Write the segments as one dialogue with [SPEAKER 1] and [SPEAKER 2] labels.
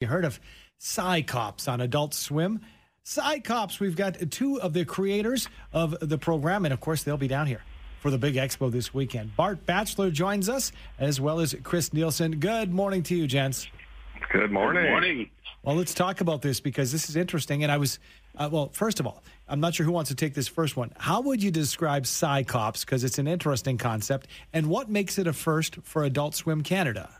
[SPEAKER 1] You heard of Psi-Cops on Adult Swim? Psi-Cops, we've got two of the creators of the program, and of course, they'll be down here for the big expo this weekend. Bart Batchelor joins us, as well as Chris Nielsen. Good morning to you, gents.
[SPEAKER 2] Good morning.
[SPEAKER 3] Good morning.
[SPEAKER 1] Well, let's talk about this because this is interesting. And I was, uh, well, first of all, I'm not sure who wants to take this first one. How would you describe Psi-Cops? Because it's an interesting concept. And what makes it a first for Adult Swim Canada?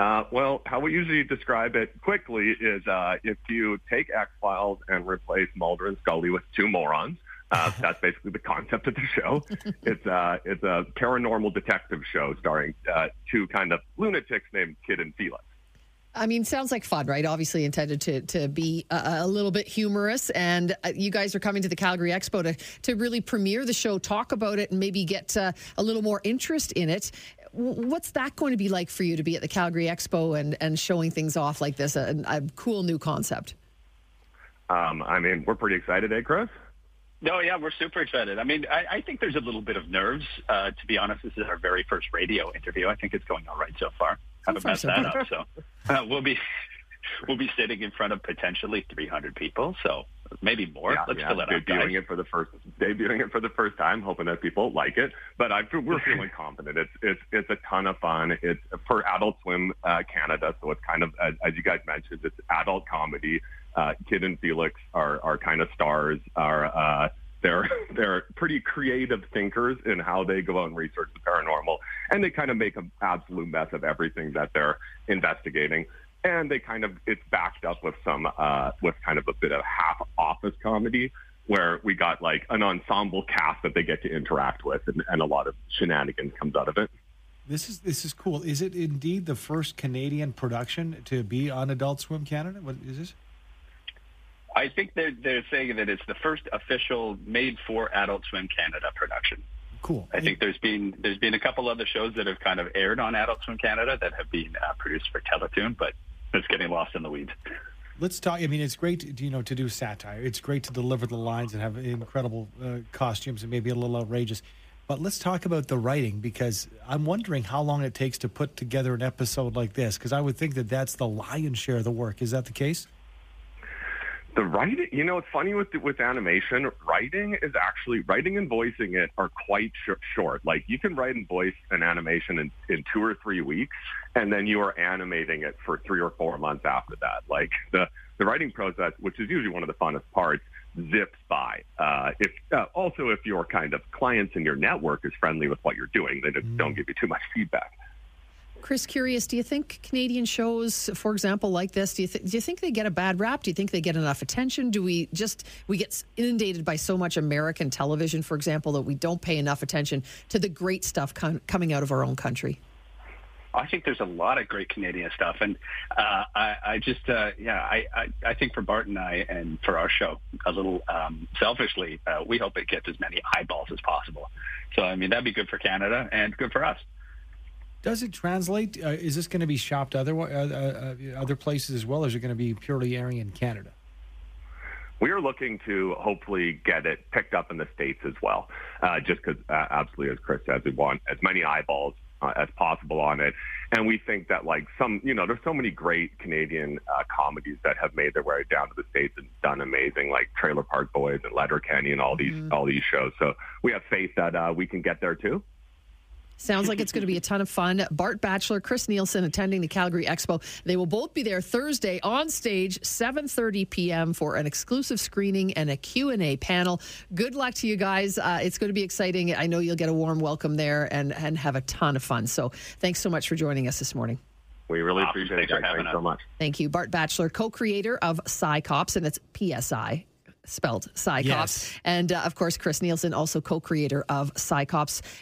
[SPEAKER 2] Uh, well, how we usually describe it quickly is uh, if you take X Files and replace Mulder and Scully with two morons. Uh, that's basically the concept of the show. It's uh, it's a paranormal detective show starring uh, two kind of lunatics named Kid and Felix.
[SPEAKER 4] I mean, sounds like fun, right? Obviously intended to to be a, a little bit humorous, and uh, you guys are coming to the Calgary Expo to to really premiere the show, talk about it, and maybe get uh, a little more interest in it. What's that going to be like for you to be at the Calgary Expo and and showing things off like this, a, a cool new concept?
[SPEAKER 2] Um, I mean, we're pretty excited, eh, Chris?
[SPEAKER 3] No, yeah, we're super excited. I mean, I, I think there's a little bit of nerves. Uh, to be honest, this is our very first radio interview. I think it's going all right so far. Haven't messed that up, so uh, we'll be we'll be sitting in front of potentially 300 people. So maybe more.
[SPEAKER 2] Yeah,
[SPEAKER 3] Let's
[SPEAKER 2] yeah.
[SPEAKER 3] fill it up,
[SPEAKER 2] debuting it for the first debuting it for the first time, hoping that people like it. But I, we're feeling confident. It's it's it's a ton of fun. It's for Adult Swim uh, Canada, so it's kind of as, as you guys mentioned, it's adult comedy. Uh, Kid and Felix are are kind of stars. Are uh, they're they're pretty creative thinkers in how they go out and research the paranormal, and they kind of make an absolute mess of everything that they're investigating. And they kind of it's backed up with some uh, with kind of a bit of half office comedy where we got like an ensemble cast that they get to interact with, and, and a lot of shenanigans comes out of it.
[SPEAKER 1] This is this is cool. Is it indeed the first Canadian production to be on Adult Swim Canada? What is this?
[SPEAKER 3] I think they're they're saying that it's the first official made for Adult Swim Canada production.
[SPEAKER 1] Cool.
[SPEAKER 3] I think there's been there's been a couple other shows that have kind of aired on Adult Swim Canada that have been uh, produced for Teletoon, but it's getting lost in the weeds.
[SPEAKER 1] Let's talk. I mean, it's great, you know, to do satire. It's great to deliver the lines and have incredible uh, costumes and maybe a little outrageous. But let's talk about the writing because I'm wondering how long it takes to put together an episode like this. Because I would think that that's the lion's share of the work. Is that the case?
[SPEAKER 2] The writing, you know, it's funny with with animation. Writing is actually writing and voicing it are quite sh- short. Like you can write and voice an animation in, in two or three weeks, and then you are animating it for three or four months after that. Like the the writing process, which is usually one of the funnest parts, zips by. Uh, if uh, also if your kind of clients and your network is friendly with what you're doing, they just don't give you too much feedback.
[SPEAKER 4] Chris, curious, do you think Canadian shows, for example, like this, do you, th- do you think they get a bad rap? Do you think they get enough attention? Do we just, we get inundated by so much American television, for example, that we don't pay enough attention to the great stuff com- coming out of our own country?
[SPEAKER 3] I think there's a lot of great Canadian stuff, and uh, I, I just, uh, yeah, I, I, I think for Bart and I, and for our show, a little um, selfishly, uh, we hope it gets as many eyeballs as possible. So, I mean, that'd be good for Canada and good for us.
[SPEAKER 1] Does it translate? Uh, is this going to be shopped other uh, uh, other places as well, or is it going to be purely airing in Canada?
[SPEAKER 2] We are looking to hopefully get it picked up in the states as well, uh, just because, uh, absolutely, as Chris says, we want as many eyeballs uh, as possible on it, and we think that like some, you know, there's so many great Canadian uh, comedies that have made their way down to the states and done amazing, like Trailer Park Boys and Letterkenny and all these
[SPEAKER 4] Mm-hmm.
[SPEAKER 2] all these shows. So we have faith that uh, we can get there too.
[SPEAKER 4] Sounds like it's going to be a ton of fun. Bart Batchelor, Chris Nielsen attending the Calgary Expo. They will both be there Thursday on stage, 7:30 p.m. for an exclusive screening and a Q&A panel. Good luck to you guys. Uh, it's going to be exciting. I know you'll get a warm welcome there and and have a ton of fun. So, thanks so much for joining us this morning.
[SPEAKER 2] We really
[SPEAKER 3] Awesome.
[SPEAKER 2] appreciate
[SPEAKER 3] Thanks
[SPEAKER 2] it.
[SPEAKER 3] for
[SPEAKER 2] guys.
[SPEAKER 3] having
[SPEAKER 2] Thanks so
[SPEAKER 3] us.
[SPEAKER 2] much.
[SPEAKER 4] Thank you, Bart Batchelor, co-creator of Psi-Cops, and it's PSI spelled Psi-Cops.
[SPEAKER 1] Yes.
[SPEAKER 4] And uh, of course, Chris Nielsen, also co-creator of Psi-Cops.